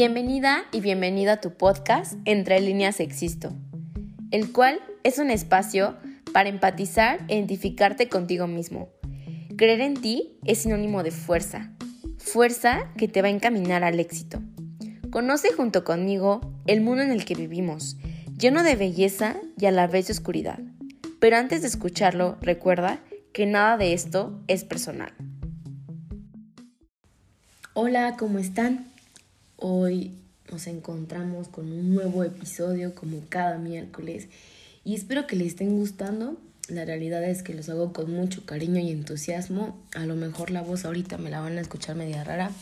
Bienvenida y bienvenida a tu podcast Entre líneas existo, el cual es un espacio para empatizar e identificarte contigo mismo. Creer en ti es sinónimo de fuerza, fuerza que te va a encaminar al éxito. Conoce junto conmigo el mundo en el que vivimos, lleno de belleza y a la vez de oscuridad. Pero antes de escucharlo, recuerda que nada de esto es personal. Hola, ¿cómo están? Hoy nos encontramos con un nuevo episodio como cada miércoles y espero que les estén gustando. La realidad es que los hago con mucho cariño y entusiasmo. A lo mejor la voz ahorita me la van a escuchar media rara,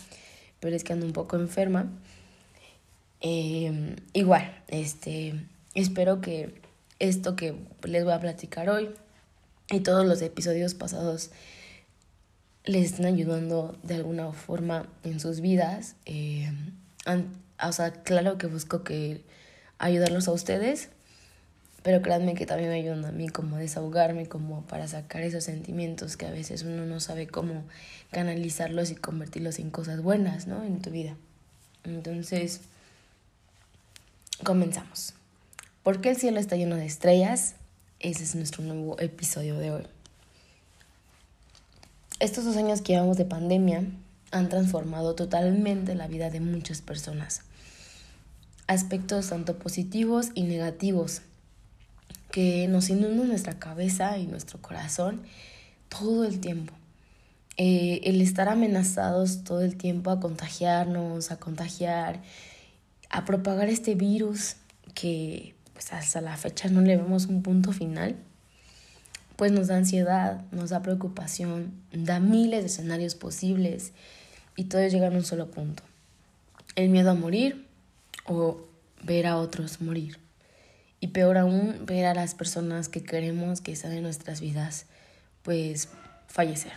pero es que ando un poco enferma. Em, igual, este, espero que esto que les voy a platicar hoy y todos los episodios pasados les estén ayudando de alguna forma en sus vidas. Eh, o sea, claro que busco que ayudarlos a ustedes, pero créanme que también me ayudan a mí como a desahogarme, como para sacar esos sentimientos que a veces uno no sabe cómo canalizarlos y convertirlos en cosas buenas, ¿no? En tu vida. Entonces, comenzamos. ¿Por qué el cielo está lleno de estrellas? Ese es nuestro nuevo episodio de hoy. Estos dos años que llevamos de pandemia han transformado totalmente la vida de muchas personas. Aspectos tanto positivos y negativos que nos inundan nuestra cabeza y nuestro corazón todo el tiempo. Eh, el estar amenazados todo el tiempo a contagiarnos, a contagiar, a propagar este virus que pues hasta la fecha no le vemos un punto final, pues nos da ansiedad, nos da preocupación, da miles de escenarios posibles y todos llegan a un solo punto. El miedo a morir o ver a otros morir. Y peor aún, ver a las personas que queremos que están en nuestras vidas, pues fallecer.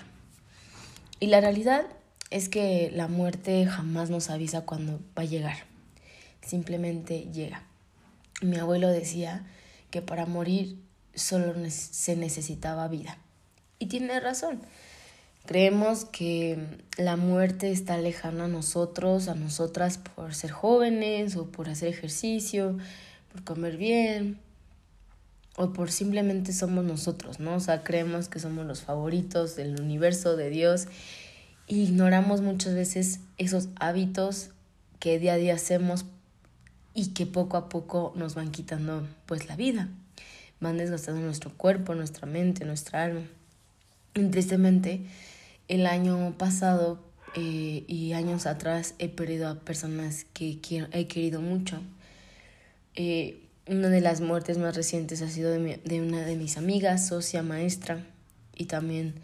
Y la realidad es que la muerte jamás nos avisa cuando va a llegar. Simplemente llega. Mi abuelo decía que para morir solo se necesitaba vida. Y tiene razón. Creemos que la muerte está lejana a nosotros, a nosotras por ser jóvenes o por hacer ejercicio, por comer bien o por simplemente somos nosotros, ¿no? O sea, creemos que somos los favoritos del universo, de Dios. E ignoramos muchas veces esos hábitos que día a día hacemos y que poco a poco nos van quitando pues la vida, van desgastando nuestro cuerpo, nuestra mente, nuestra alma. Y tristemente, el año pasado eh, y años atrás he perdido a personas que he querido mucho. Eh, una de las muertes más recientes ha sido de, de, una de mis amigas, socia, maestra, y también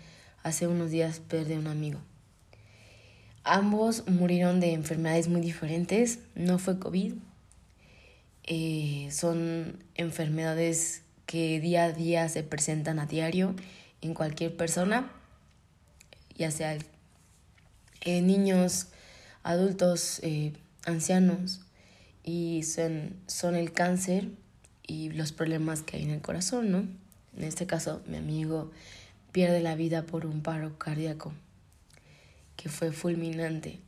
hace unos días perdí a un amigo. Ambos murieron de enfermedades muy diferentes, no fue COVID, eh, son enfermedades que día a día se presentan a diario en cualquier persona, ya sea eh, niños, adultos, eh, ancianos, y son, son el cáncer y los problemas que hay en el corazón, ¿no? En este caso, mi amigo pierde la vida por un paro cardíaco que fue fulminante.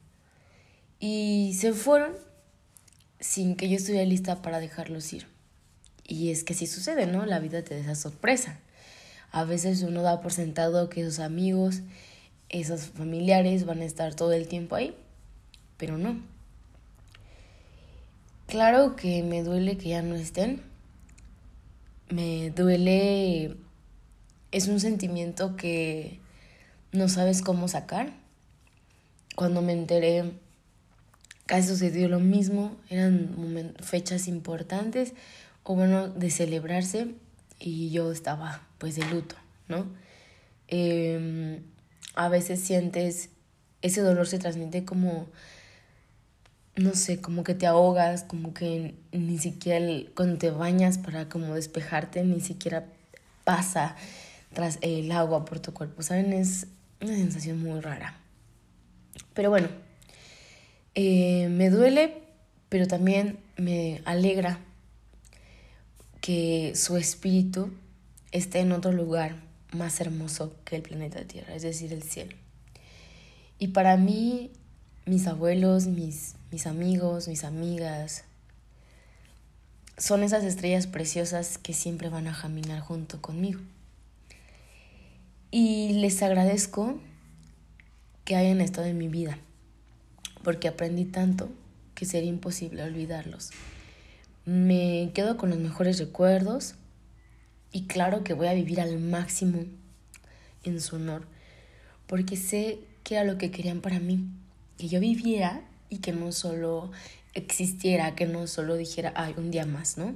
Y se fueron sin que yo estuviera lista para dejarlos ir. Y es que sí sucede, ¿no? La vida te da esa sorpresa. A veces uno da por sentado que esos amigos, esos familiares van a estar todo el tiempo ahí, pero no. Claro que me duele que ya no estén. Me duele... Es un sentimiento que no sabes cómo sacar. Cuando me enteré casi sucedió lo mismo, eran fechas importantes o bueno, de celebrarse y yo estaba pues de luto, ¿no? Em, a veces sientes, ese dolor se transmite como, no sé, como que te ahogas, como que ni siquiera cuando te bañas para como despejarte, ni siquiera pasa tras el agua por tu cuerpo, ¿saben? Es una sensación muy rara. Pero bueno, eh, me duele, pero también me alegra que su espíritu esté en otro lugar más hermoso que el planeta Tierra, es decir, el cielo. Y para mí mis abuelos, mis, mis amigos, mis amigas, son esas estrellas preciosas que siempre van a caminar junto conmigo. Y les agradezco que hayan estado en mi vida, porque aprendí tanto que sería imposible olvidarlos. Me quedo con los mejores recuerdos y claro que voy a vivir al máximo en su honor, porque sé que era lo que querían para mí, que yo viviera y que no solo existiera, que no solo dijera, ay, un día más, ¿no?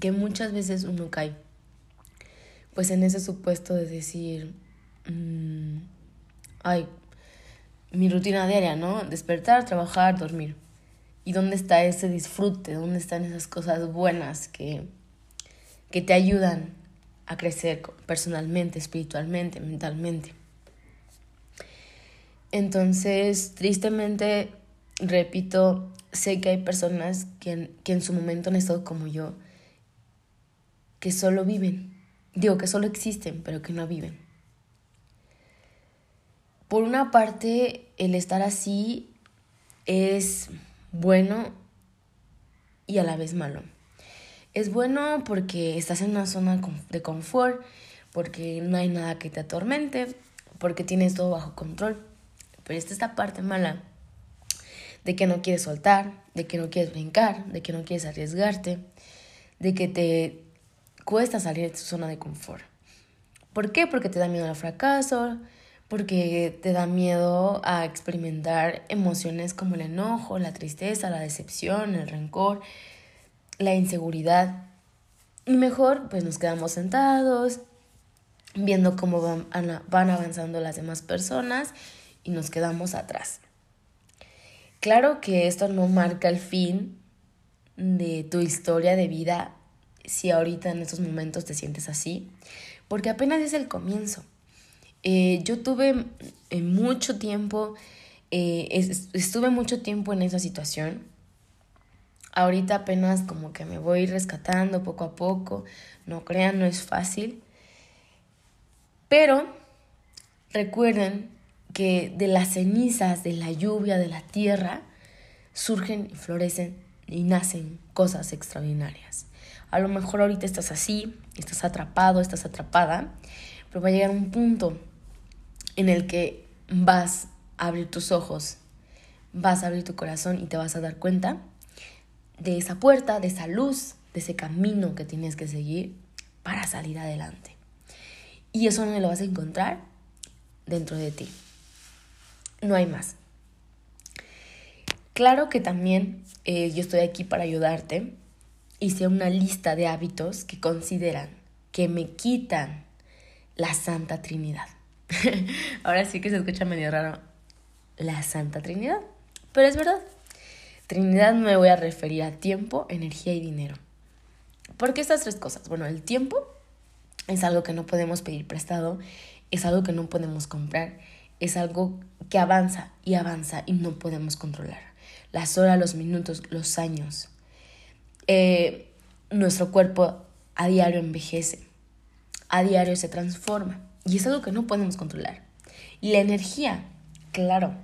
Que muchas veces uno cae, pues en ese supuesto de decir, mm, ay, mi rutina diaria, ¿no? Despertar, trabajar, dormir. ¿Y dónde está ese disfrute? ¿Dónde están esas cosas buenas que, que te ayudan a crecer personalmente, espiritualmente, mentalmente? Entonces, tristemente, repito, sé que hay personas que, que en su momento han estado como yo, que solo viven. Digo que solo existen, pero que no viven. Por una parte, el estar así es bueno y a la vez malo. Es bueno porque estás en una zona de confort, porque no hay nada que te atormente, porque tienes todo bajo control. Pero esta es esta parte mala de que no quieres soltar, de que no quieres brincar, de que no quieres arriesgarte, de que te cuesta salir de tu zona de confort. ¿Por qué? Porque te da miedo al fracaso, porque te da miedo a experimentar emociones como el enojo, la tristeza, la decepción, el rencor, la inseguridad. Y mejor pues nos quedamos sentados viendo cómo van, van avanzando las demás personas y nos quedamos atrás. Claro que esto no marca el fin de tu historia de vida si ahorita en estos momentos te sientes así, porque apenas es el comienzo. Eh, yo tuve eh, mucho tiempo, eh, estuve mucho tiempo en esa situación. Ahorita apenas como que me voy rescatando poco a poco. No crean, no es fácil. Pero recuerden que de las cenizas, de la lluvia, de la tierra, surgen y florecen y nacen cosas extraordinarias. A lo mejor ahorita estás así, estás atrapado, estás atrapada, pero va a llegar un punto en el que vas a abrir tus ojos, vas a abrir tu corazón y te vas a dar cuenta de esa puerta, de esa luz, de ese camino que tienes que seguir para salir adelante. Y eso no lo vas a encontrar dentro de ti. No hay más. Claro que también eh, yo estoy aquí para ayudarte. Hice una lista de hábitos que consideran que me quitan la Santa Trinidad. Ahora sí que se escucha medio raro. La Santa Trinidad. Pero es verdad. Trinidad me voy a referir a tiempo, energía y dinero. ¿Por qué estas tres cosas? Bueno, el tiempo es algo que no podemos pedir prestado, es algo que no podemos comprar, es algo que avanza y avanza y no podemos controlar. Las horas, los minutos, los años. Eh, nuestro cuerpo a diario envejece, a diario se transforma. Y es algo que no podemos controlar. Y la energía, claro.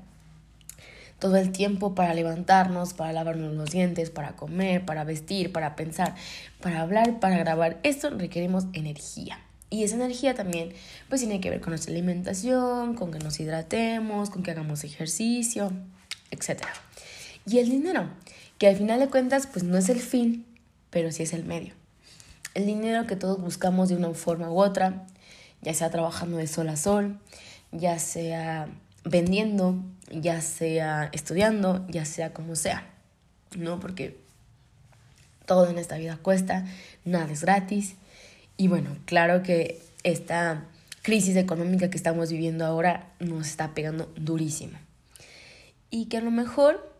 Todo el tiempo para levantarnos, para lavarnos los dientes, para comer, para vestir, para pensar, para hablar, para grabar. Esto requerimos energía. Y esa energía también pues tiene que ver con nuestra alimentación, con que nos hidratemos, con que hagamos ejercicio, etc. Y el dinero, que al final de cuentas pues no es el fin, pero sí es el medio. El dinero que todos buscamos de una forma u otra, ya sea trabajando de sol a sol, ya sea vendiendo, ya sea estudiando, ya sea como sea, ¿no? Porque todo en esta vida cuesta, nada es gratis. Y bueno, claro que esta crisis económica que estamos viviendo ahora nos está pegando durísimo. Y que a lo mejor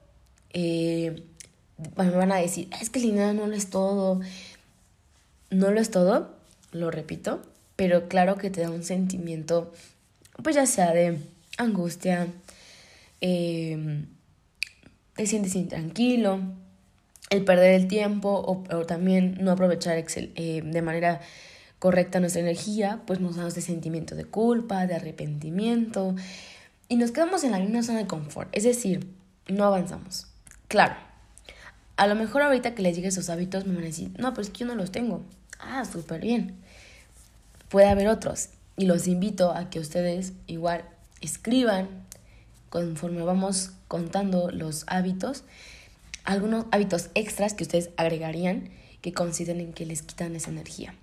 eh, me van a decir, es que el dinero no lo es todo. No lo es todo, lo repito, pero claro que te da un sentimiento, pues ya sea de angustia, eh, te sientes intranquilo, el perder el tiempo o, también no aprovechar eh, de manera correcta nuestra energía, pues nos da ese sentimiento de culpa, de arrepentimiento y nos quedamos en la misma zona de confort, es decir, no avanzamos. Claro, a lo mejor ahorita que les llegue esos hábitos me van a decir, no, pero es que yo no los tengo. Ah, súper bien. Puede haber otros. Y los invito a que ustedes igual escriban conforme vamos contando los hábitos, algunos hábitos extras que ustedes agregarían que consideren que les quitan esa energía.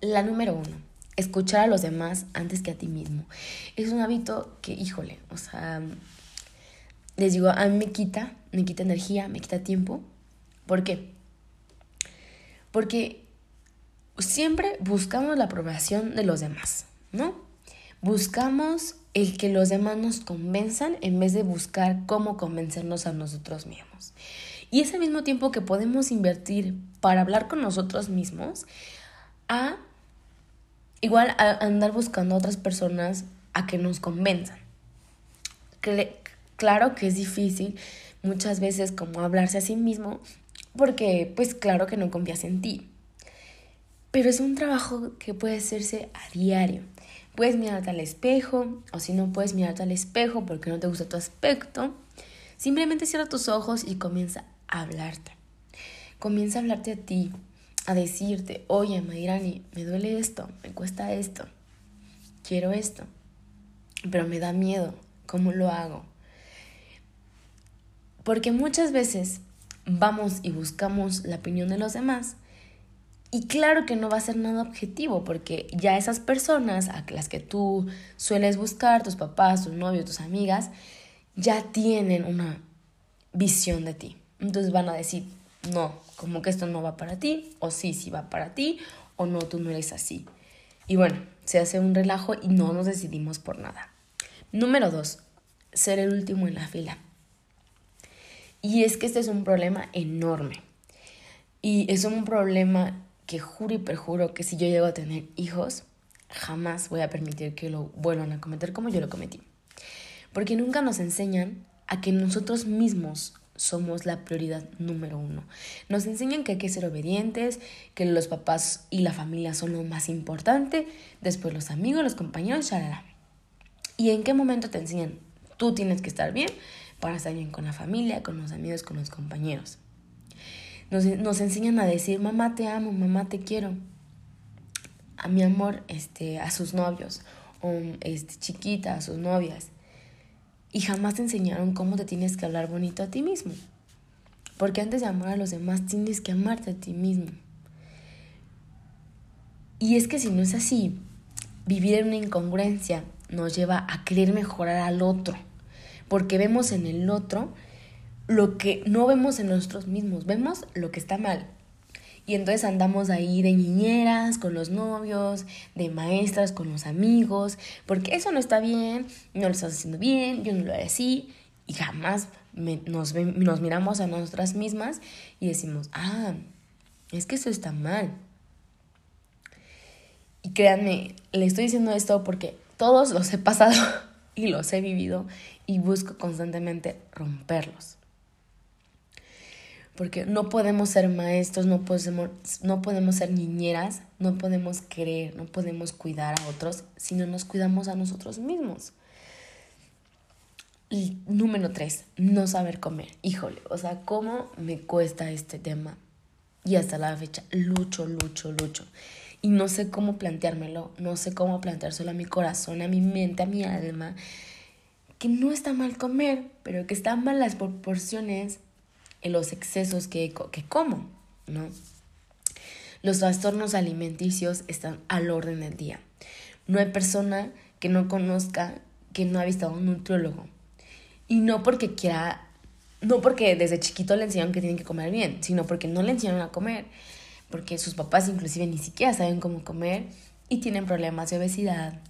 La número uno, escuchar a los demás antes que a ti mismo. Es un hábito que, híjole, o sea, les digo, a mí me quita, me quita energía, me quita tiempo. ¿Por qué? Porque siempre buscamos la aprobación de los demás, ¿no? Buscamos el que los demás nos convenzan en vez de buscar cómo convencernos a nosotros mismos. Y ese mismo tiempo que podemos invertir para hablar con nosotros mismos, a igual a andar buscando a otras personas a que nos convenzan. Claro que es difícil muchas veces como hablarse a sí mismo porque pues claro que no confías en ti. Pero es un trabajo que puede hacerse a diario. Puedes mirarte al espejo o si no puedes mirarte al espejo porque no te gusta tu aspecto, simplemente cierra tus ojos y comienza a hablarte. Comienza a hablarte a ti, a decirte, oye, Mayrani, me duele esto, me cuesta esto, quiero esto, pero me da miedo, ¿cómo lo hago? Porque muchas veces vamos y buscamos la opinión de los demás y claro que no va a ser nada objetivo porque ya esas personas a las que tú sueles buscar, tus papás, tus novios, tus amigas, ya tienen una visión de ti. Entonces van a decir, no, como que esto no va para ti, o sí, sí va para ti, o no, tú no eres así. Y bueno, se hace un relajo y no nos decidimos por nada. Número dos, ser el último en la fila. Y es que este es un problema enorme. Y es un problema que juro y perjuro que si yo llego a tener hijos, jamás voy a permitir que lo vuelvan a cometer como yo lo cometí. Porque nunca nos enseñan a que nosotros mismos somos la prioridad número uno. Nos enseñan que hay que ser obedientes, que los papás y la familia son lo más importante, después los amigos, los compañeros, shalala. ¿Y en qué momento te enseñan? Tú tienes que estar bien, para estar bien con la familia, con los amigos, con los compañeros. Nos, nos enseñan a decir, mamá te amo, mamá te quiero. A mi amor, este, a sus novios, o este, chiquita, a sus novias. Y jamás te enseñaron cómo te tienes que hablar bonito a ti mismo. Porque antes de amar a los demás, tienes que amarte a ti mismo. Y es que si no es así, vivir en una incongruencia nos lleva a querer mejorar al otro porque vemos en el otro lo que no vemos en nosotros mismos, vemos lo que está mal. Y entonces andamos ahí de niñeras con los novios, de maestras con los amigos, porque eso no está bien, no lo estás haciendo bien, yo no lo haré así, y jamás nos, nos miramos a nosotras mismas y decimos, ah, es que eso está mal. Y créanme, le estoy diciendo esto porque todos los he pasado y los he vivido y busco constantemente romperlos. Porque no podemos ser maestros, no podemos, no podemos ser niñeras, no podemos querer, no podemos cuidar a otros si no nos cuidamos a nosotros mismos. Y número tres, no saber comer. Híjole, o sea, ¿cómo me cuesta este tema? Y hasta la fecha, lucho, lucho, lucho. Y no sé cómo planteármelo, no sé cómo planteárselo a mi corazón, a mi mente, a mi alma que no está mal comer, pero que están mal las proporciones en los excesos que, que como, ¿no? Los trastornos alimenticios están al orden del día. No hay persona que no conozca que no ha visto a un nutriólogo. Y no porque quiera, no porque desde chiquito le enseñaron que tienen que comer bien, sino porque no le enseñaron a comer. Porque sus papás inclusive ni siquiera saben cómo comer y tienen problemas de obesidad,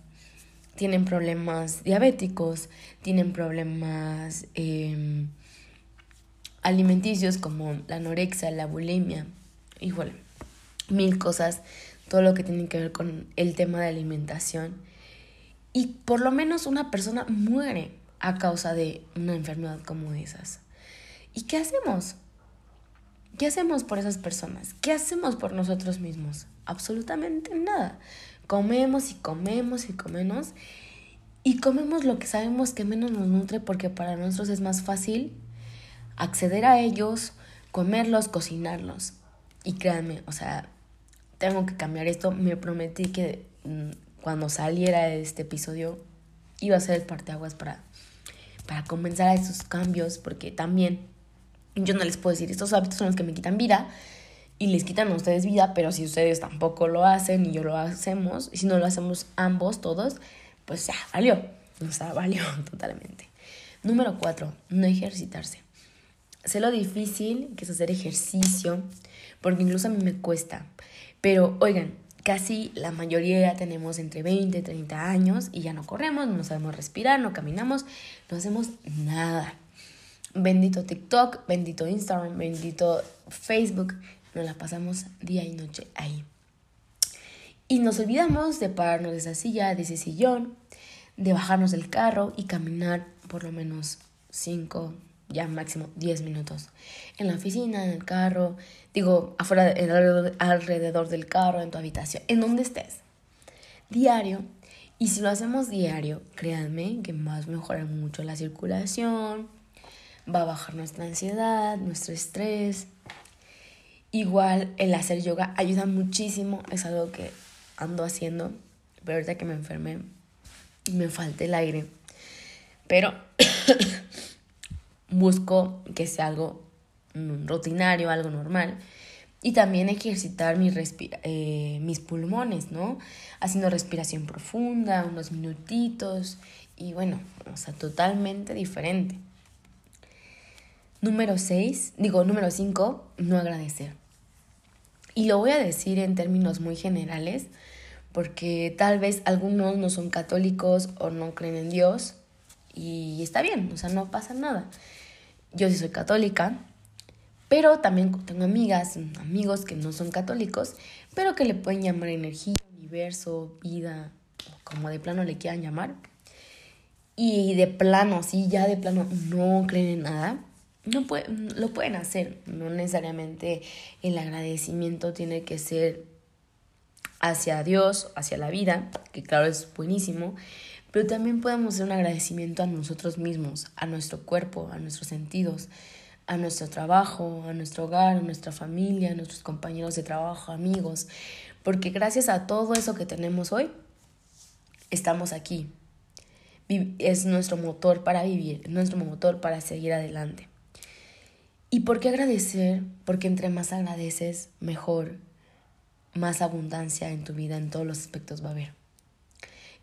tienen problemas diabéticos, tienen problemas em, alimenticios como la anorexia, la bulimia, igual, mil cosas, todo lo que tiene que ver con el tema de alimentación. Y por lo menos una persona muere a causa de una enfermedad como esas. ¿Y qué hacemos? ¿Qué hacemos por esas personas? ¿Qué hacemos por nosotros mismos? Absolutamente nada comemos y comemos y comemos Y comemos lo que sabemos que menos nos nutre porque para nosotros es más fácil acceder a ellos, comerlos, cocinarlos. Y créanme, o sea, tengo que cambiar esto. Me prometí que mm, cuando saliera este episodio iba a ser el parteaguas para, para comenzar a esos cambios, porque también yo no les puedo decir, estos hábitos son los que me quitan vida y les quitan a ustedes vida, pero si ustedes tampoco lo hacen y yo lo hacemos, y si no lo hacemos ambos, todos, pues ya, valió, o sea, valió totalmente. Número cuatro, no ejercitarse. Sé lo difícil que es hacer ejercicio, porque incluso a mí me cuesta. Pero oigan, casi la mayoría ya tenemos entre 20 y 30 años y ya no corremos, no sabemos respirar, no caminamos, no hacemos nada. Bendito TikTok, bendito Instagram, bendito Facebook, nos la pasamos día y noche ahí. Y nos olvidamos de pararnos de esa silla, de ese sillón, de bajarnos del carro y caminar por lo menos 5, ya máximo 10 minutos. En la oficina, en el carro, digo, afuera, alrededor, del carro, en tu habitación, en donde estés. Diario. Y si lo hacemos diario, créanme que más mejorar mucho la circulación, va a bajar nuestra ansiedad, nuestro estrés. Igual el hacer yoga ayuda muchísimo, es algo que ando haciendo, pero ahorita que me enfermé me falta el aire. Pero busco que sea algo rutinario, algo normal. Y también ejercitar mi eh, mis pulmones, ¿no? Haciendo respiración profunda, unos minutitos. Y bueno, o sea, totalmente diferente. Número 6, digo, número 5, no agradecer. Y lo voy a decir en términos muy generales, porque tal vez algunos no son católicos o no creen en Dios, y está bien, o sea, no pasa nada. Yo sí soy católica, pero también tengo amigas, amigos que no son católicos, pero que le pueden llamar energía, universo, vida, como de plano le quieran llamar. Y de plano, sí, ya de plano no creen en nada. No lo pueden hacer. No necesariamente el agradecimiento tiene que ser hacia Dios, hacia la vida, que claro es buenísimo, pero también podemos hacer un agradecimiento a nosotros mismos, a nuestro cuerpo, a nuestros sentidos, a nuestro trabajo, a nuestro hogar, a nuestra familia, a nuestros compañeros de trabajo, amigos, porque gracias a todo eso que tenemos hoy, estamos aquí. Es nuestro motor para vivir, nuestro motor para seguir adelante. ¿Y por qué agradecer? Porque entre más agradeces, mejor, más abundancia en tu vida, en todos los aspectos va a haber.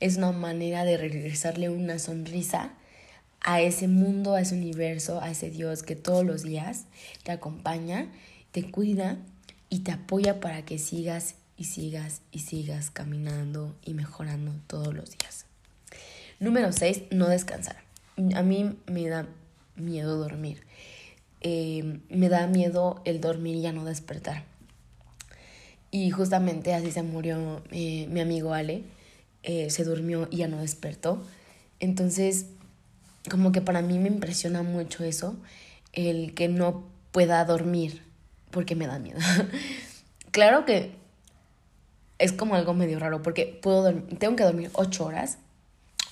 Es una manera de regresarle una sonrisa a ese mundo, a ese universo, a ese Dios que todos los días te acompaña, te cuida y te apoya para que sigas y sigas y sigas caminando y mejorando todos los días. Número 6, no descansar. A mí me da miedo dormir. Eh, me da miedo el dormir y ya no despertar. Y justamente así se murió eh, mi amigo Ale. Eh, se durmió y ya no despertó. Entonces como que para mí me impresiona mucho eso, el que no pueda dormir, porque me da miedo. claro que es como algo medio raro, porque puedo tengo que dormir ocho horas,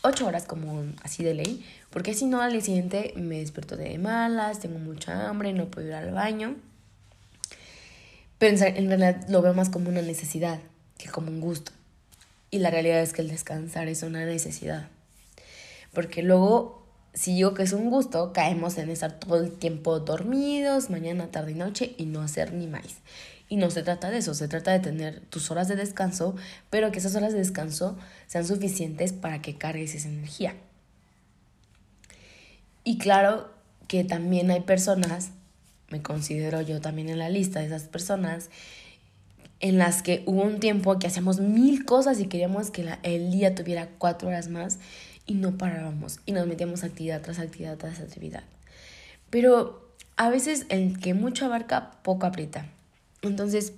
ocho horas como así de ley, porque si no al día siguiente me despierto de malas, tengo mucha hambre, no puedo ir al baño. Pero en realidad lo veo más como una necesidad que como un gusto. Y la realidad es que el descansar es una necesidad. Porque luego si digo que es un gusto, caemos en estar todo el tiempo dormidos, mañana, tarde y noche, y no hacer ni más. Y no se trata de eso, se trata de tener tus horas de descanso, pero que esas horas de descanso sean suficientes para que cargues esa energía. Y claro que también hay personas, me considero yo también en la lista de esas personas, en las que hubo un tiempo que hacíamos mil cosas y queríamos que el día tuviera cuatro horas más y no parábamos y nos metíamos actividad tras actividad tras actividad. Pero a veces el que mucho abarca, poco aprieta. Entonces,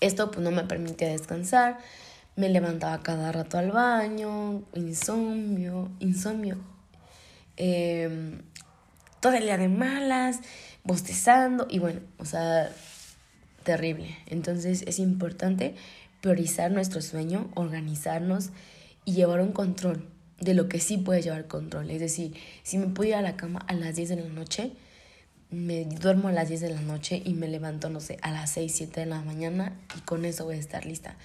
esto pues no me permitía descansar, me levantaba cada rato al baño, insomnio, insomnio, eh, todo el día de malas, bostezando y bueno, o sea, terrible. Entonces es importante priorizar nuestro sueño, organizarnos y llevar un control de lo que sí puedes llevar control. Es decir, si me puedo ir a la cama a las 10 de la noche, me duermo a las 10 de la noche y me levanto, no sé, a las 6, 7 de la mañana y con eso voy a estar lista.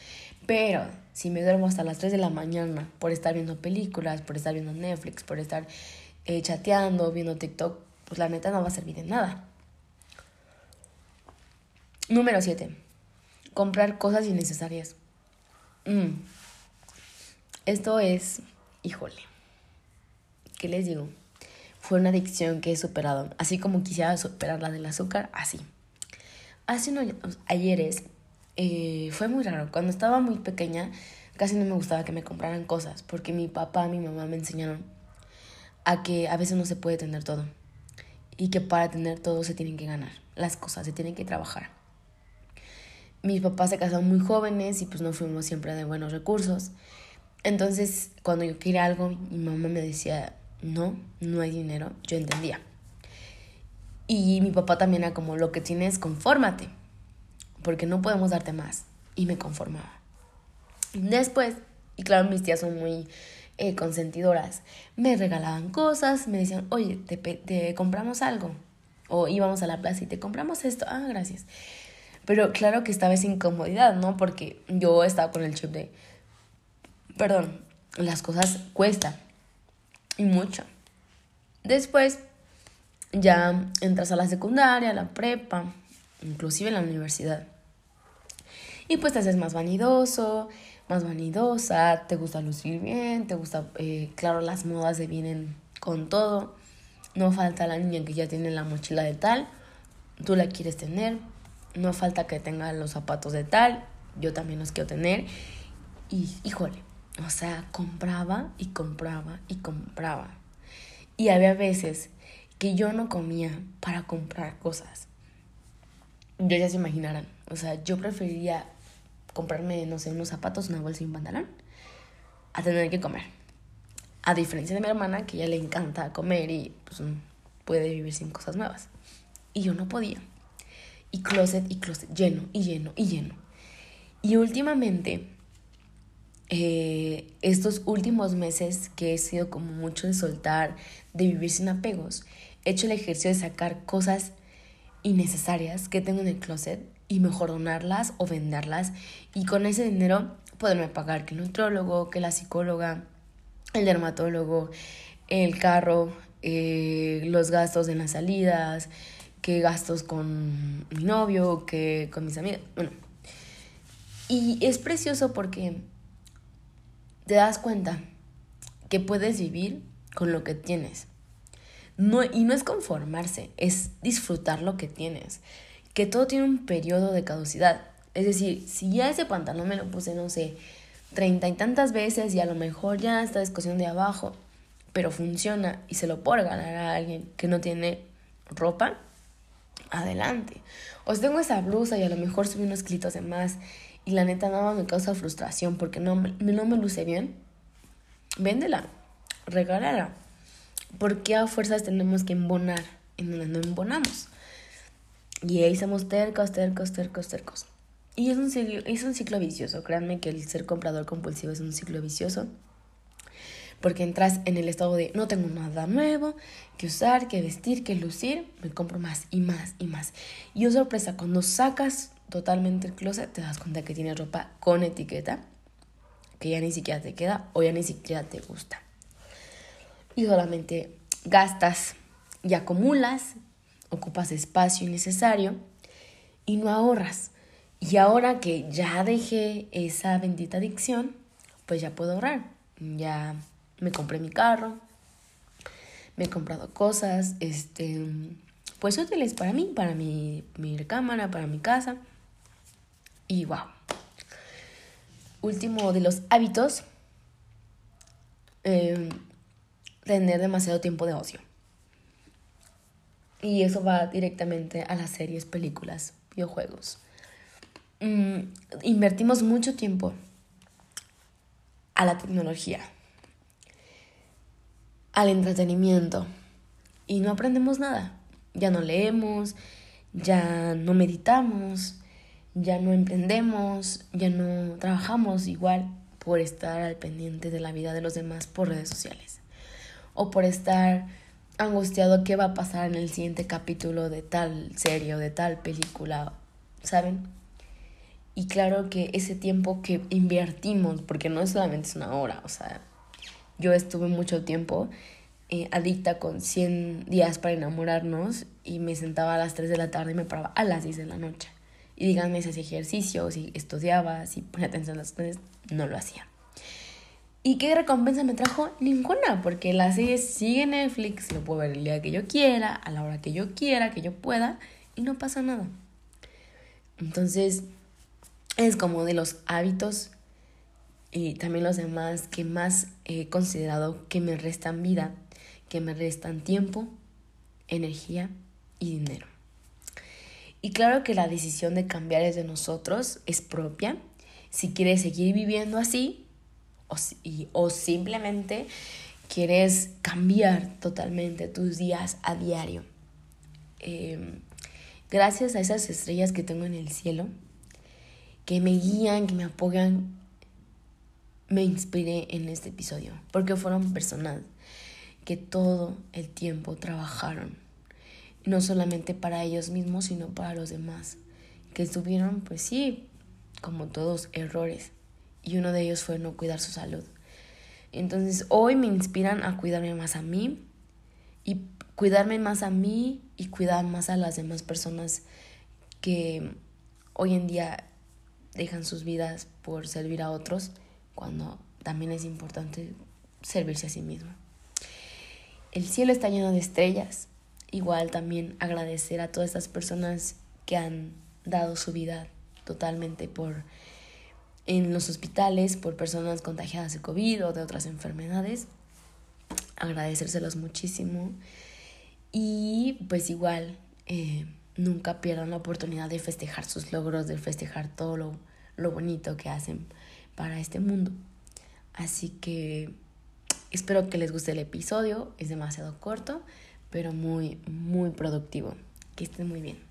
Pero si me duermo hasta las 3 de la mañana por estar viendo películas, por estar viendo Netflix, por estar eh, chateando, viendo TikTok, pues la neta no va a servir de nada. Número 7. Comprar cosas innecesarias. Mm. Esto es, híjole, ¿qué les digo? Fue una adicción que he superado. Así como quisiera superar la del azúcar, así. Hace unos ayeres eh, fue muy raro. Cuando estaba muy pequeña, casi no me gustaba que me compraran cosas, porque mi papá mi mamá me enseñaron a que a veces no se puede tener todo. Y que para tener todo se tienen que ganar las cosas, se tienen que trabajar mis papás se casaron muy jóvenes y pues no fuimos siempre de buenos recursos. Entonces, cuando yo quería algo, mi mamá me decía, no, no hay dinero, yo entendía. Y mi papá también era como, lo que tienes, confórmate, porque no podemos darte más. Y me conformaba. Después, y claro, mis tías son muy eh, consentidoras, me regalaban cosas, me decían, oye, te, te compramos algo. O íbamos a la plaza y te compramos esto. Ah, gracias. Pero claro que estaba esa incomodidad, ¿no? Porque yo estaba con el chip de, perdón, las cosas cuestan y mucho. Después ya entras a la secundaria, a la prepa, inclusive en la universidad. Y pues te haces más vanidoso, más vanidosa, te gusta lucir bien, te gusta, eh, claro, las modas se vienen con todo. No falta la niña que ya tiene la mochila de tal, tú la quieres tener, no falta que tenga los zapatos de tal, yo también los quiero tener. Y híjole, o sea, compraba y compraba y compraba. Y había veces que yo no comía para comprar cosas. Yo ya se imaginarán. O sea, yo preferiría comprarme, no sé, unos zapatos, una bolsa y un pantalón, a tener que comer. A diferencia de mi hermana, que ella le encanta comer y pues, puede vivir sin cosas nuevas. Y yo no podía y closet y closet, lleno y lleno y lleno. Y últimamente, eh, estos últimos meses que he sido como mucho de soltar, de vivir sin apegos, he hecho el ejercicio de sacar cosas innecesarias que tengo en el closet y mejor donarlas o venderlas y con ese dinero poderme pagar que el nutrólogo, que la psicóloga, el dermatólogo, el carro, eh, los gastos en las salidas, que gastos con mi novio, que con mis amigas. Bueno. Y es precioso porque te das cuenta que puedes vivir con lo que tienes. No, y no es conformarse, es disfrutar lo que tienes. Que todo tiene un periodo de caducidad. Es decir, si ya ese pantalón me lo puse, no sé, treinta y tantas veces y a lo mejor ya está discusión de abajo, pero funciona y se lo puedo regalar a alguien que no tiene ropa, adelante. O si tengo esa blusa y a lo mejor subí unos clitos de más y la neta nada me causa frustración porque no, no me luce bien, véndela, regálala. ¿Por qué a fuerzas tenemos que embonar en donde no embonamos? Y ahí somos tercos, tercos, tercos, tercos. Y es un, ciclo, es un ciclo vicioso. Créanme que el ser comprador compulsivo es un ciclo vicioso porque entras en el estado de no tengo nada nuevo que usar, que vestir, que lucir, me compro más y más y más. Y oh sorpresa, cuando sacas totalmente el closet, te das cuenta que tienes ropa con etiqueta, que ya ni siquiera te queda o ya ni siquiera te gusta. Y solamente gastas y acumulas, ocupas espacio innecesario y no ahorras. Y ahora que ya dejé esa bendita adicción, pues ya puedo ahorrar. Ya me compré mi carro, me he comprado cosas, este, pues útiles para mí, para mi, mi cámara, para mi casa. Y wow. Último de los hábitos, em, tener demasiado tiempo de ocio. Y eso va directamente a las series, películas, videojuegos. Mm, invertimos mucho tiempo a la tecnología al entretenimiento y no aprendemos nada. Ya no leemos, ya no meditamos, ya no emprendemos, ya no trabajamos igual por estar al pendiente de la vida de los demás por redes sociales o por estar angustiado qué va a pasar en el siguiente capítulo de tal serie o de tal película, ¿saben? Y claro que ese tiempo que invertimos, porque no solamente es una hora, o sea, yo estuve mucho tiempo eh, adicta con 100 días para enamorarnos y me sentaba a las 3 de la tarde y me paraba a las 10 de la noche. Y díganme si hacía ejercicio, si estudiaba, si ponía atención a las cosas, no lo hacía. ¿Y qué recompensa me trajo? Ninguna, porque la serie sigue en Netflix, lo puedo ver el día que yo quiera, a la hora que yo quiera, que yo pueda, y no pasa nada. Entonces, es como de los hábitos y también los demás que más he considerado que me restan vida, que me restan tiempo, energía y dinero. Y claro que la decisión de cambiar es de nosotros, es propia. Si quieres seguir viviendo así, o, o simplemente quieres cambiar totalmente tus días a diario. Em, gracias a esas estrellas que tengo en el cielo, que me guían, que me apoyan, me inspiré en este episodio, porque fueron personas que todo el tiempo trabajaron, no solamente para ellos mismos, sino para los demás, que tuvieron, pues sí, como todos, errores, y uno de ellos fue no cuidar su salud. Entonces hoy me inspiran a cuidarme más a mí y cuidarme más a mí y cuidar más a las demás personas que hoy en día dejan sus vidas por servir a otros cuando también es importante servirse a sí mismo. El cielo está lleno de estrellas. Igual también agradecer a todas estas personas que han dado su vida totalmente por en los hospitales por personas contagiadas de COVID o de otras enfermedades. Agradecérselos muchísimo. Y pues igual, eh, nunca pierdan la oportunidad de festejar sus logros, de festejar todo lo, lo bonito que hacen para este mundo. Así que espero que les guste el episodio. Es demasiado corto, pero muy, muy productivo. Que estén muy bien.